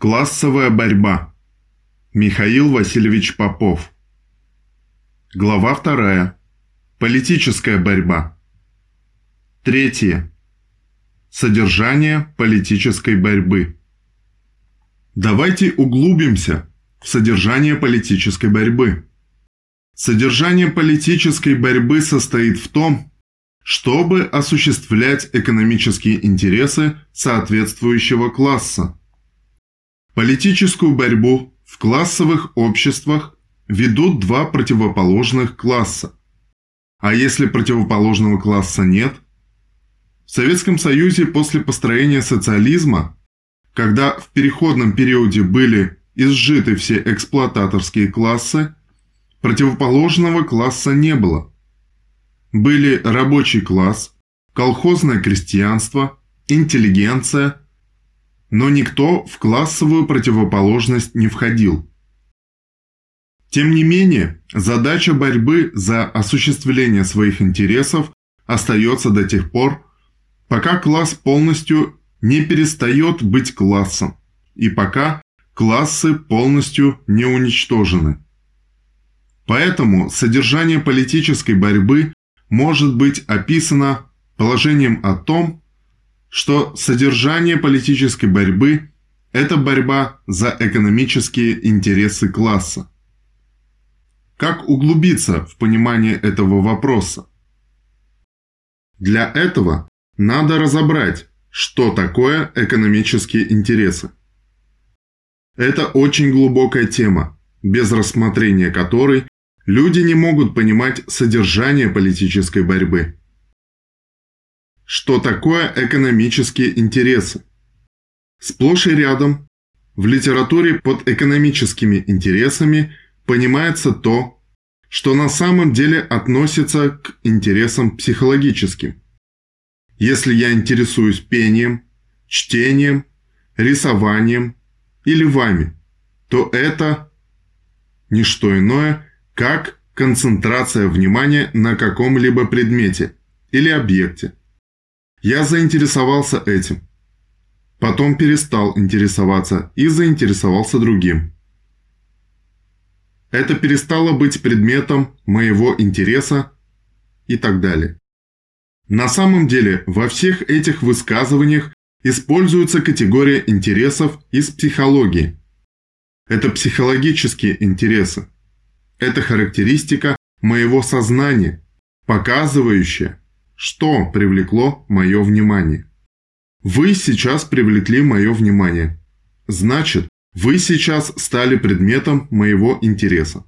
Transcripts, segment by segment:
Классовая борьба. Михаил Васильевич Попов. Глава 2. Политическая борьба. Третье. Содержание политической борьбы. Давайте углубимся в содержание политической борьбы. Содержание политической борьбы состоит в том, чтобы осуществлять экономические интересы соответствующего класса – Политическую борьбу в классовых обществах ведут два противоположных класса. А если противоположного класса нет? В Советском Союзе после построения социализма, когда в переходном периоде были изжиты все эксплуататорские классы, противоположного класса не было. Были рабочий класс, колхозное крестьянство, интеллигенция – но никто в классовую противоположность не входил. Тем не менее, задача борьбы за осуществление своих интересов остается до тех пор, пока класс полностью не перестает быть классом и пока классы полностью не уничтожены. Поэтому содержание политической борьбы может быть описано положением о том, что содержание политической борьбы – это борьба за экономические интересы класса. Как углубиться в понимание этого вопроса? Для этого надо разобрать, что такое экономические интересы. Это очень глубокая тема, без рассмотрения которой люди не могут понимать содержание политической борьбы. Что такое экономические интересы? Сплошь и рядом в литературе под экономическими интересами понимается то, что на самом деле относится к интересам психологическим. Если я интересуюсь пением, чтением, рисованием или вами, то это не что иное, как концентрация внимания на каком-либо предмете или объекте – я заинтересовался этим. Потом перестал интересоваться и заинтересовался другим. Это перестало быть предметом моего интереса и так далее. На самом деле во всех этих высказываниях используется категория интересов из психологии. Это психологические интересы. Это характеристика моего сознания, показывающая, что привлекло мое внимание? Вы сейчас привлекли мое внимание. Значит, вы сейчас стали предметом моего интереса.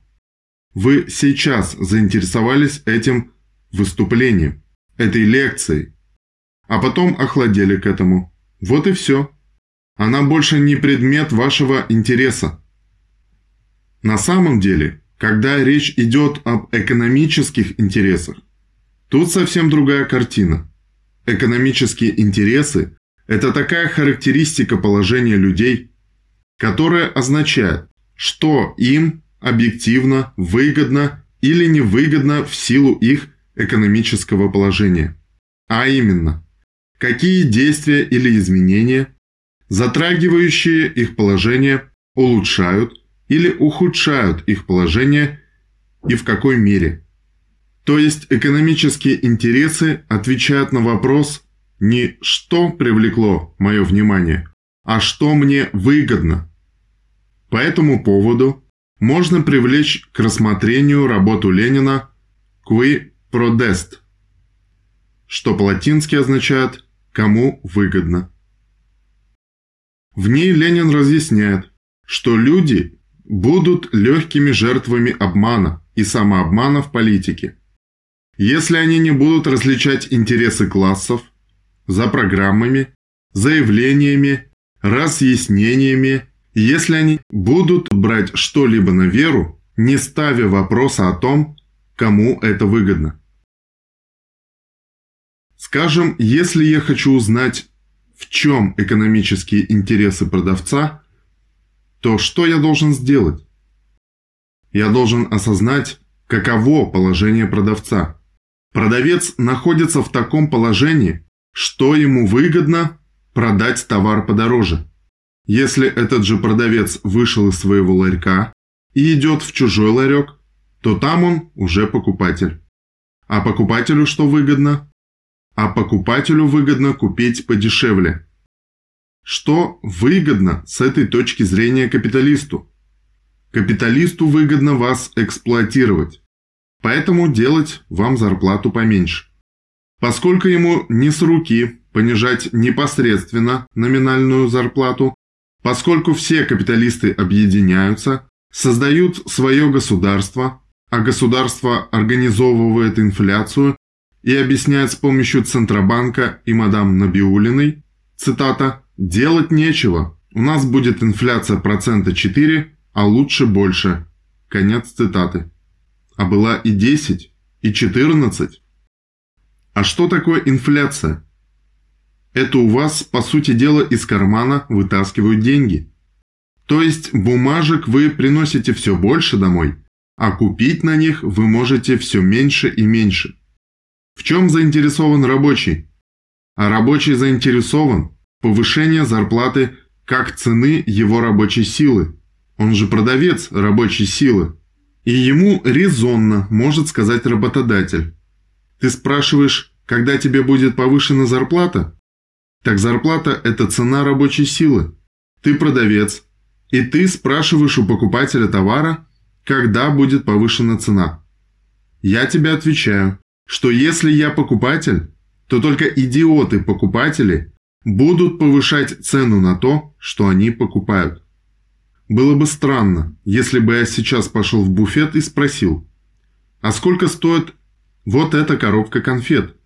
Вы сейчас заинтересовались этим выступлением, этой лекцией, а потом охладели к этому. Вот и все. Она больше не предмет вашего интереса. На самом деле, когда речь идет об экономических интересах, Тут совсем другая картина. Экономические интересы – это такая характеристика положения людей, которая означает, что им объективно, выгодно или невыгодно в силу их экономического положения. А именно, какие действия или изменения, затрагивающие их положение, улучшают или ухудшают их положение и в какой мере – то есть экономические интересы отвечают на вопрос не «что привлекло мое внимание», а «что мне выгодно». По этому поводу можно привлечь к рассмотрению работу Ленина «Qui prodest», что по-латински означает «кому выгодно». В ней Ленин разъясняет, что люди будут легкими жертвами обмана и самообмана в политике – если они не будут различать интересы классов за программами, заявлениями, разъяснениями, если они будут брать что-либо на веру, не ставя вопроса о том, кому это выгодно. Скажем, если я хочу узнать, в чем экономические интересы продавца, то что я должен сделать? Я должен осознать, каково положение продавца. Продавец находится в таком положении, что ему выгодно продать товар подороже. Если этот же продавец вышел из своего ларька и идет в чужой ларек, то там он уже покупатель. А покупателю что выгодно? А покупателю выгодно купить подешевле. Что выгодно с этой точки зрения капиталисту? Капиталисту выгодно вас эксплуатировать, поэтому делать вам зарплату поменьше. Поскольку ему не с руки понижать непосредственно номинальную зарплату, поскольку все капиталисты объединяются, создают свое государство, а государство организовывает инфляцию и объясняет с помощью Центробанка и мадам Набиулиной, цитата, «делать нечего, у нас будет инфляция процента 4, а лучше больше». Конец цитаты. А была и 10, и 14. А что такое инфляция? Это у вас, по сути дела, из кармана вытаскивают деньги. То есть бумажек вы приносите все больше домой, а купить на них вы можете все меньше и меньше. В чем заинтересован рабочий? А рабочий заинтересован в повышении зарплаты как цены его рабочей силы. Он же продавец рабочей силы. И ему резонно может сказать работодатель. Ты спрашиваешь, когда тебе будет повышена зарплата? Так зарплата – это цена рабочей силы. Ты продавец, и ты спрашиваешь у покупателя товара, когда будет повышена цена. Я тебе отвечаю, что если я покупатель, то только идиоты-покупатели будут повышать цену на то, что они покупают. Было бы странно, если бы я сейчас пошел в буфет и спросил, а сколько стоит вот эта коробка конфет?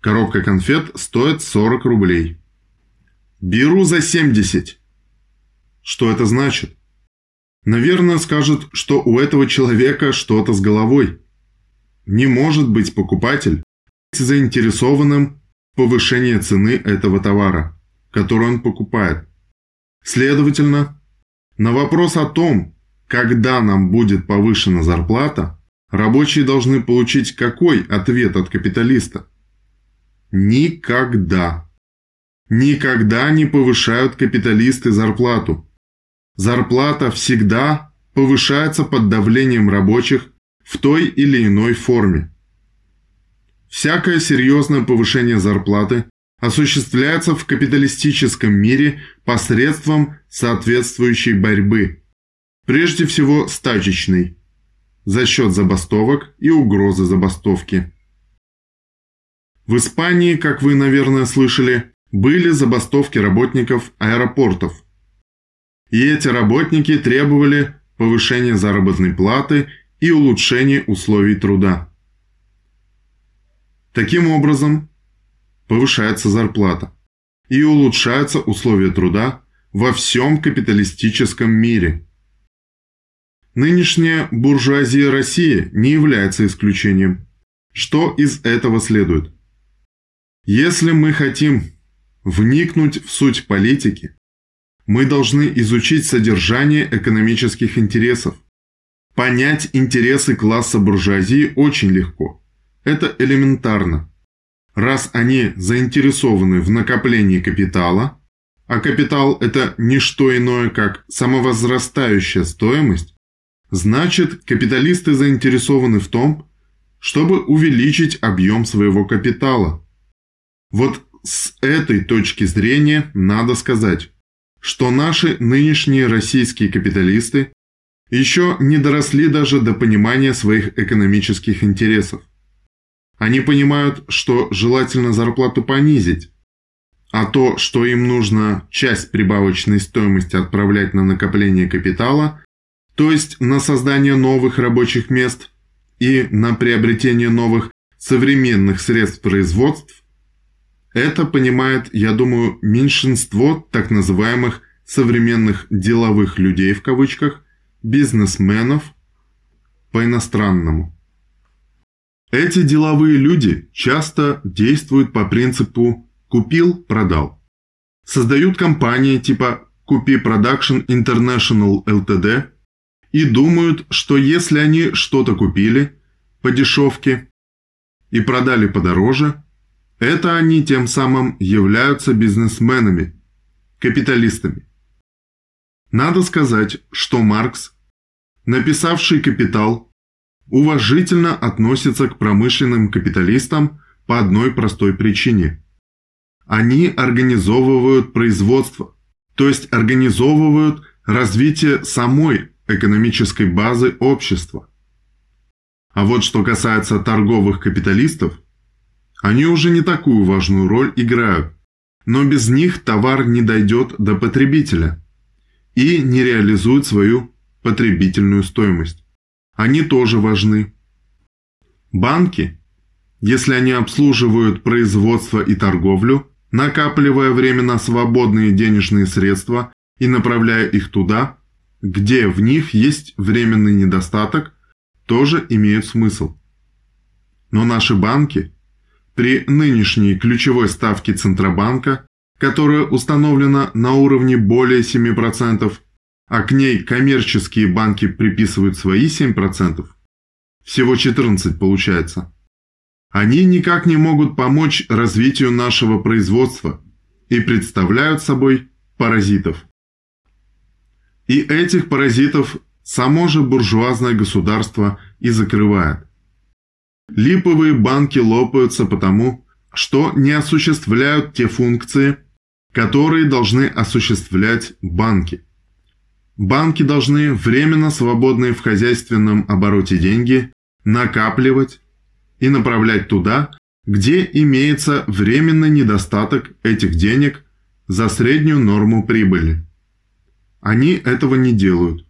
Коробка конфет стоит 40 рублей. Беру за 70. Что это значит? Наверное, скажут, что у этого человека что-то с головой. Не может быть покупатель заинтересованным в повышении цены этого товара, который он покупает. Следовательно, на вопрос о том, когда нам будет повышена зарплата, рабочие должны получить какой ответ от капиталиста? Никогда. Никогда не повышают капиталисты зарплату. Зарплата всегда повышается под давлением рабочих в той или иной форме. Всякое серьезное повышение зарплаты осуществляется в капиталистическом мире посредством соответствующей борьбы, прежде всего стачечной, за счет забастовок и угрозы забастовки. В Испании, как вы, наверное, слышали, были забастовки работников аэропортов. И эти работники требовали повышения заработной платы и улучшения условий труда. Таким образом, повышается зарплата и улучшаются условия труда во всем капиталистическом мире. Нынешняя буржуазия России не является исключением. Что из этого следует? Если мы хотим вникнуть в суть политики, мы должны изучить содержание экономических интересов. Понять интересы класса буржуазии очень легко. Это элементарно. Раз они заинтересованы в накоплении капитала, а капитал – это не что иное, как самовозрастающая стоимость, значит капиталисты заинтересованы в том, чтобы увеличить объем своего капитала – вот с этой точки зрения надо сказать, что наши нынешние российские капиталисты еще не доросли даже до понимания своих экономических интересов. Они понимают, что желательно зарплату понизить, а то, что им нужно часть прибавочной стоимости отправлять на накопление капитала, то есть на создание новых рабочих мест и на приобретение новых современных средств производств, это понимает, я думаю, меньшинство так называемых современных «деловых людей» в кавычках, бизнесменов по-иностранному. Эти деловые люди часто действуют по принципу «купил-продал». Создают компании типа «Купи Production International Ltd» и думают, что если они что-то купили по дешевке и продали подороже – это они тем самым являются бизнесменами, капиталистами. Надо сказать, что Маркс, написавший «Капитал», уважительно относится к промышленным капиталистам по одной простой причине. Они организовывают производство, то есть организовывают развитие самой экономической базы общества. А вот что касается торговых капиталистов, они уже не такую важную роль играют, но без них товар не дойдет до потребителя и не реализует свою потребительную стоимость. Они тоже важны. Банки, если они обслуживают производство и торговлю, накапливая временно свободные денежные средства и направляя их туда, где в них есть временный недостаток, тоже имеют смысл. Но наши банки при нынешней ключевой ставке Центробанка, которая установлена на уровне более 7%, а к ней коммерческие банки приписывают свои 7%, всего 14 получается, они никак не могут помочь развитию нашего производства и представляют собой паразитов. И этих паразитов само же буржуазное государство и закрывает. Липовые банки лопаются потому, что не осуществляют те функции, которые должны осуществлять банки. Банки должны временно свободные в хозяйственном обороте деньги накапливать и направлять туда, где имеется временный недостаток этих денег за среднюю норму прибыли. Они этого не делают.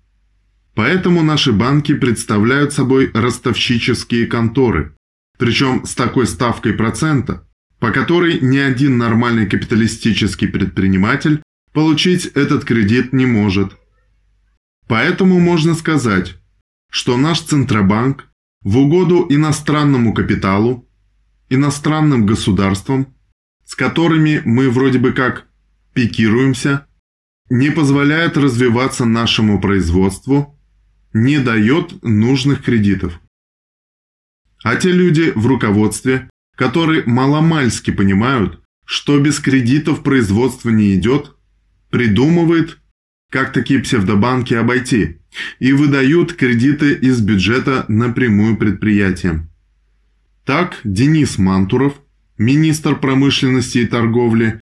Поэтому наши банки представляют собой ростовщические конторы, причем с такой ставкой процента, по которой ни один нормальный капиталистический предприниматель получить этот кредит не может. Поэтому можно сказать, что наш Центробанк в угоду иностранному капиталу, иностранным государствам, с которыми мы вроде бы как пикируемся, не позволяет развиваться нашему производству, не дает нужных кредитов. А те люди в руководстве, которые маломальски понимают, что без кредитов производство не идет, придумывает, как такие псевдобанки обойти, и выдают кредиты из бюджета напрямую предприятиям. Так Денис Мантуров, министр промышленности и торговли,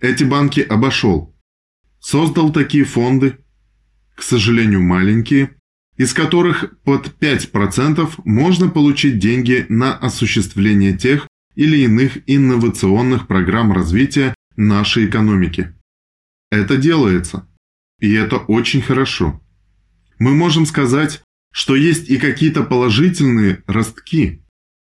эти банки обошел – создал такие фонды, к сожалению маленькие, из которых под 5% можно получить деньги на осуществление тех или иных инновационных программ развития нашей экономики. Это делается, и это очень хорошо. Мы можем сказать, что есть и какие-то положительные ростки,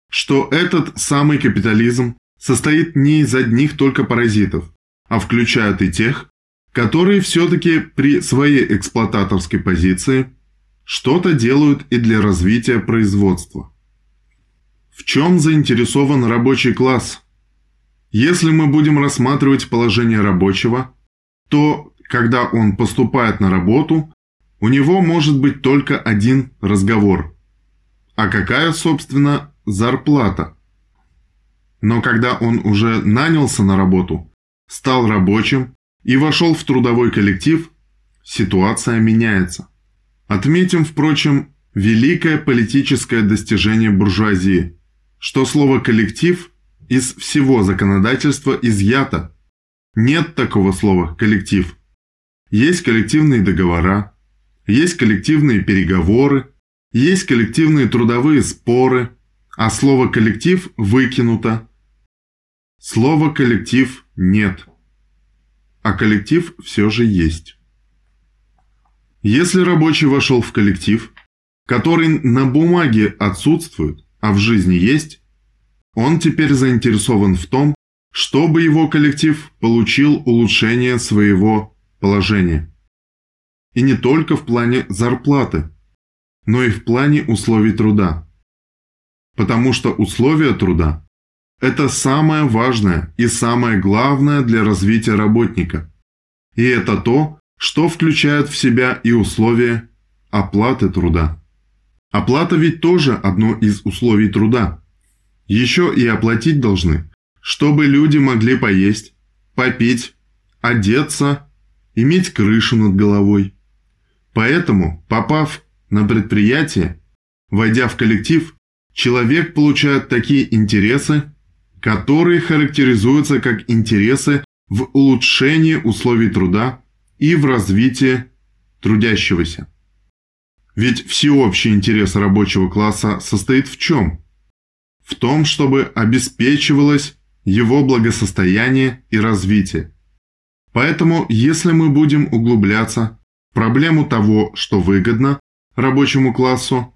что этот самый капитализм состоит не из одних только паразитов, а включает и тех, которые все-таки при своей эксплуататорской позиции что-то делают и для развития производства. В чем заинтересован рабочий класс? Если мы будем рассматривать положение рабочего, то, когда он поступает на работу, у него может быть только один разговор. А какая, собственно, зарплата? Но когда он уже нанялся на работу, стал рабочим, и вошел в трудовой коллектив, ситуация меняется. Отметим, впрочем, великое политическое достижение буржуазии, что слово «коллектив» из всего законодательства изъято. Нет такого слова «коллектив». Есть коллективные договора, есть коллективные переговоры, есть коллективные трудовые споры, а слово «коллектив» выкинуто. Слова «коллектив» нет а коллектив все же есть. Если рабочий вошел в коллектив, который на бумаге отсутствует, а в жизни есть, он теперь заинтересован в том, чтобы его коллектив получил улучшение своего положения. И не только в плане зарплаты, но и в плане условий труда. Потому что условия труда это самое важное и самое главное для развития работника. И это то, что включает в себя и условия оплаты труда. Оплата ведь тоже одно из условий труда. Еще и оплатить должны, чтобы люди могли поесть, попить, одеться, иметь крышу над головой. Поэтому, попав на предприятие, войдя в коллектив, человек получает такие интересы, которые характеризуются как интересы в улучшении условий труда и в развитии трудящегося. Ведь всеобщий интерес рабочего класса состоит в чем? В том, чтобы обеспечивалось его благосостояние и развитие. Поэтому, если мы будем углубляться в проблему того, что выгодно рабочему классу,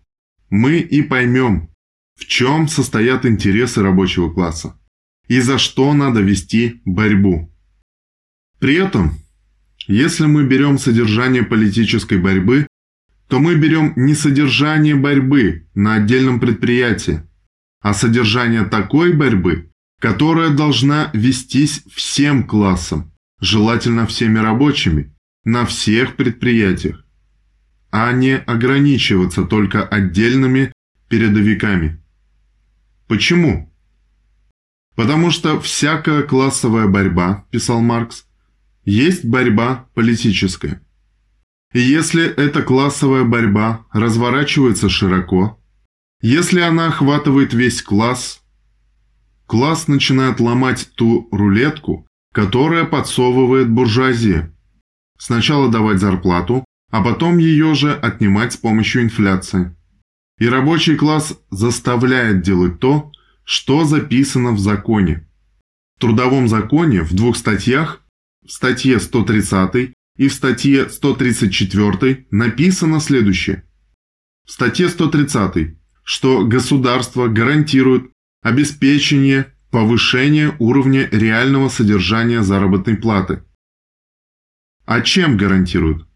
мы и поймем, в чем состоят интересы рабочего класса и за что надо вести борьбу. При этом, если мы берем содержание политической борьбы, то мы берем не содержание борьбы на отдельном предприятии, а содержание такой борьбы, которая должна вестись всем классом, желательно всеми рабочими, на всех предприятиях, а не ограничиваться только отдельными передовиками. Почему? Потому что всякая классовая борьба, писал Маркс, есть борьба политическая. И если эта классовая борьба разворачивается широко, если она охватывает весь класс, класс начинает ломать ту рулетку, которая подсовывает буржуазия. Сначала давать зарплату, а потом ее же отнимать с помощью инфляции. И рабочий класс заставляет делать то, что записано в законе. В Трудовом законе в двух статьях, в статье 130 и в статье 134 написано следующее. В статье 130, что государство гарантирует обеспечение повышения уровня реального содержания заработной платы. А чем гарантируют?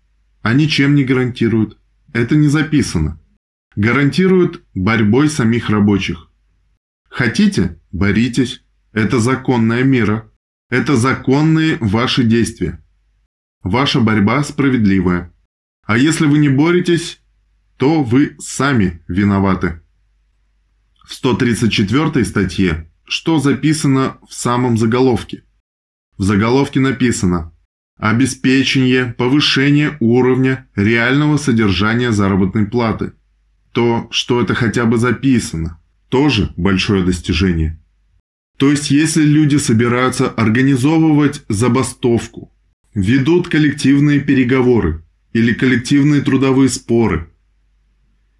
А ничем не гарантируют. Это не записано. Гарантируют борьбой самих рабочих. Хотите – боритесь. Это законная мера. Это законные ваши действия. Ваша борьба справедливая. А если вы не боретесь, то вы сами виноваты. В 134 статье что записано в самом заголовке? В заголовке написано «Обеспечение повышения уровня реального содержания заработной платы». То, что это хотя бы записано, тоже большое достижение. То есть, если люди собираются организовывать забастовку, ведут коллективные переговоры или коллективные трудовые споры.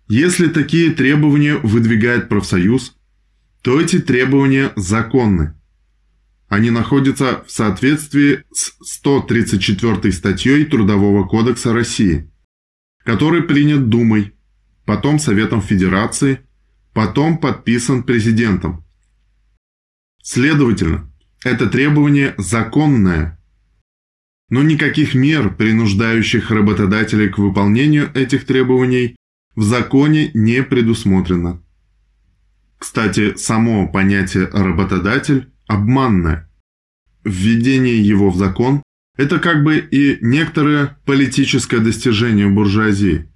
Если такие требования выдвигает профсоюз, то эти требования законны. Они находятся в соответствии с 134 статьей Трудового кодекса России, который принят Думой, потом Советом Федерации, потом подписан президентом. Следовательно, это требование законное – но никаких мер, принуждающих работодателей к выполнению этих требований, в законе не предусмотрено. Кстати, само понятие «работодатель» обманное. Введение его в закон – это как бы и некоторое политическое достижение буржуазии.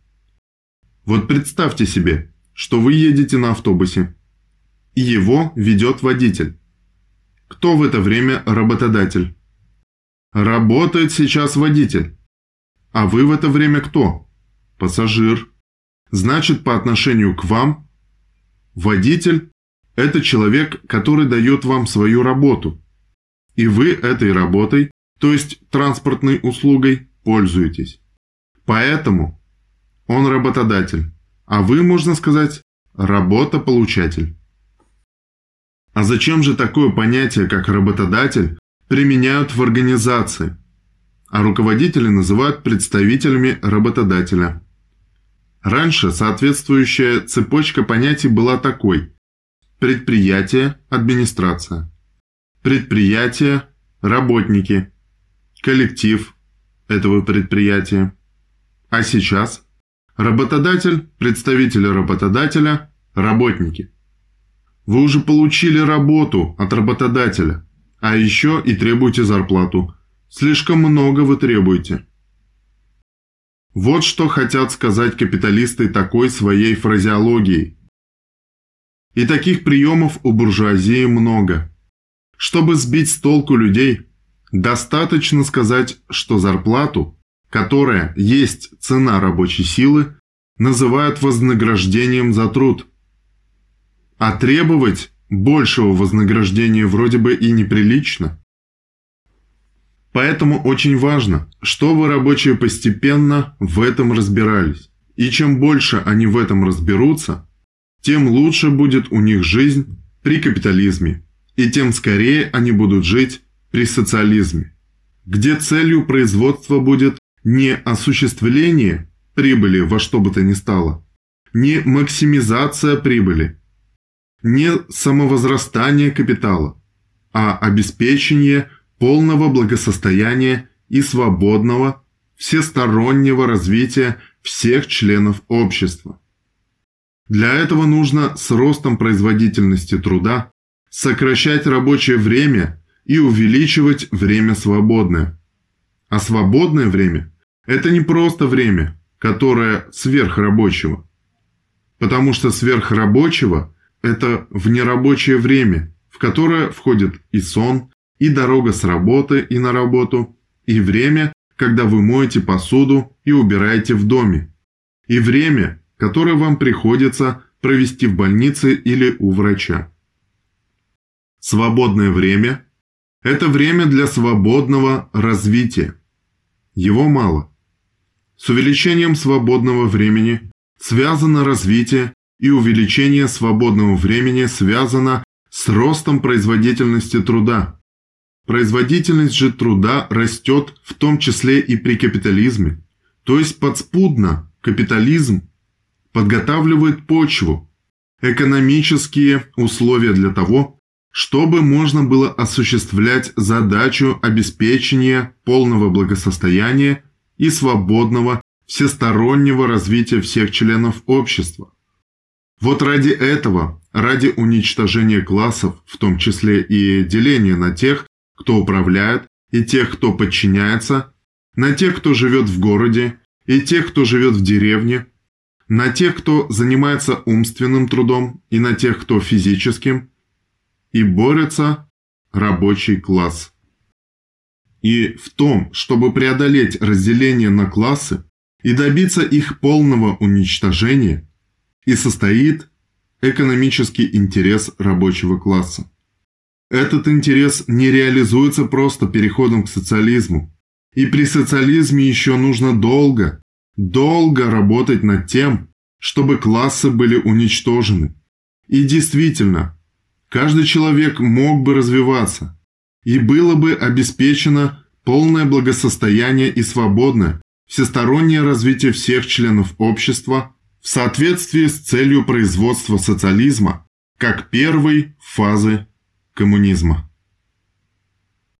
Вот представьте себе, что вы едете на автобусе, и его ведет водитель. Кто в это время работодатель? Работает сейчас водитель. А вы в это время кто? Пассажир. Значит, по отношению к вам, водитель – это человек, который дает вам свою работу. И вы этой работой, то есть транспортной услугой, пользуетесь. Поэтому он работодатель, а вы, можно сказать, работополучатель. А зачем же такое понятие, как работодатель, применяют в организации, а руководители называют представителями работодателя. Раньше соответствующая цепочка понятий была такой – предприятие – администрация, предприятие – работники, коллектив этого предприятия. А сейчас – работодатель, представители работодателя, работники. Вы уже получили работу от работодателя – а еще и требуете зарплату. Слишком много вы требуете. Вот что хотят сказать капиталисты такой своей фразеологией. И таких приемов у буржуазии много. Чтобы сбить с толку людей, достаточно сказать, что зарплату, которая есть цена рабочей силы, называют вознаграждением за труд. А требовать большего вознаграждения вроде бы и неприлично. Поэтому очень важно, чтобы рабочие постепенно в этом разбирались. И чем больше они в этом разберутся, тем лучше будет у них жизнь при капитализме, и тем скорее они будут жить при социализме, где целью производства будет не осуществление прибыли во что бы то ни стало, не максимизация прибыли, не самовозрастание капитала, а обеспечение полного благосостояния и свободного, всестороннего развития всех членов общества. Для этого нужно с ростом производительности труда сокращать рабочее время и увеличивать время свободное. А свободное время – это не просто время, которое сверхрабочего. Потому что сверхрабочего – это внерабочее время, в которое входит и сон, и дорога с работы и на работу, и время, когда вы моете посуду и убираете в доме, и время, которое вам приходится провести в больнице или у врача. Свободное время – это время для свободного развития. Его мало. С увеличением свободного времени связано развитие, и увеличение свободного времени связано с ростом производительности труда. Производительность же труда растет в том числе и при капитализме, то есть подспудно капитализм подготавливает почву, экономические условия для того, чтобы можно было осуществлять задачу обеспечения полного благосостояния и свободного всестороннего развития всех членов общества. Вот ради этого, ради уничтожения классов, в том числе и деления на тех, кто управляет, и тех, кто подчиняется, на тех, кто живет в городе, и тех, кто живет в деревне, на тех, кто занимается умственным трудом, и на тех, кто физическим, и борется рабочий класс. И в том, чтобы преодолеть разделение на классы и добиться их полного уничтожения, и состоит экономический интерес рабочего класса. Этот интерес не реализуется просто переходом к социализму. И при социализме еще нужно долго, долго работать над тем, чтобы классы были уничтожены. И действительно, каждый человек мог бы развиваться, и было бы обеспечено полное благосостояние и свободное, всестороннее развитие всех членов общества в соответствии с целью производства социализма как первой фазы коммунизма.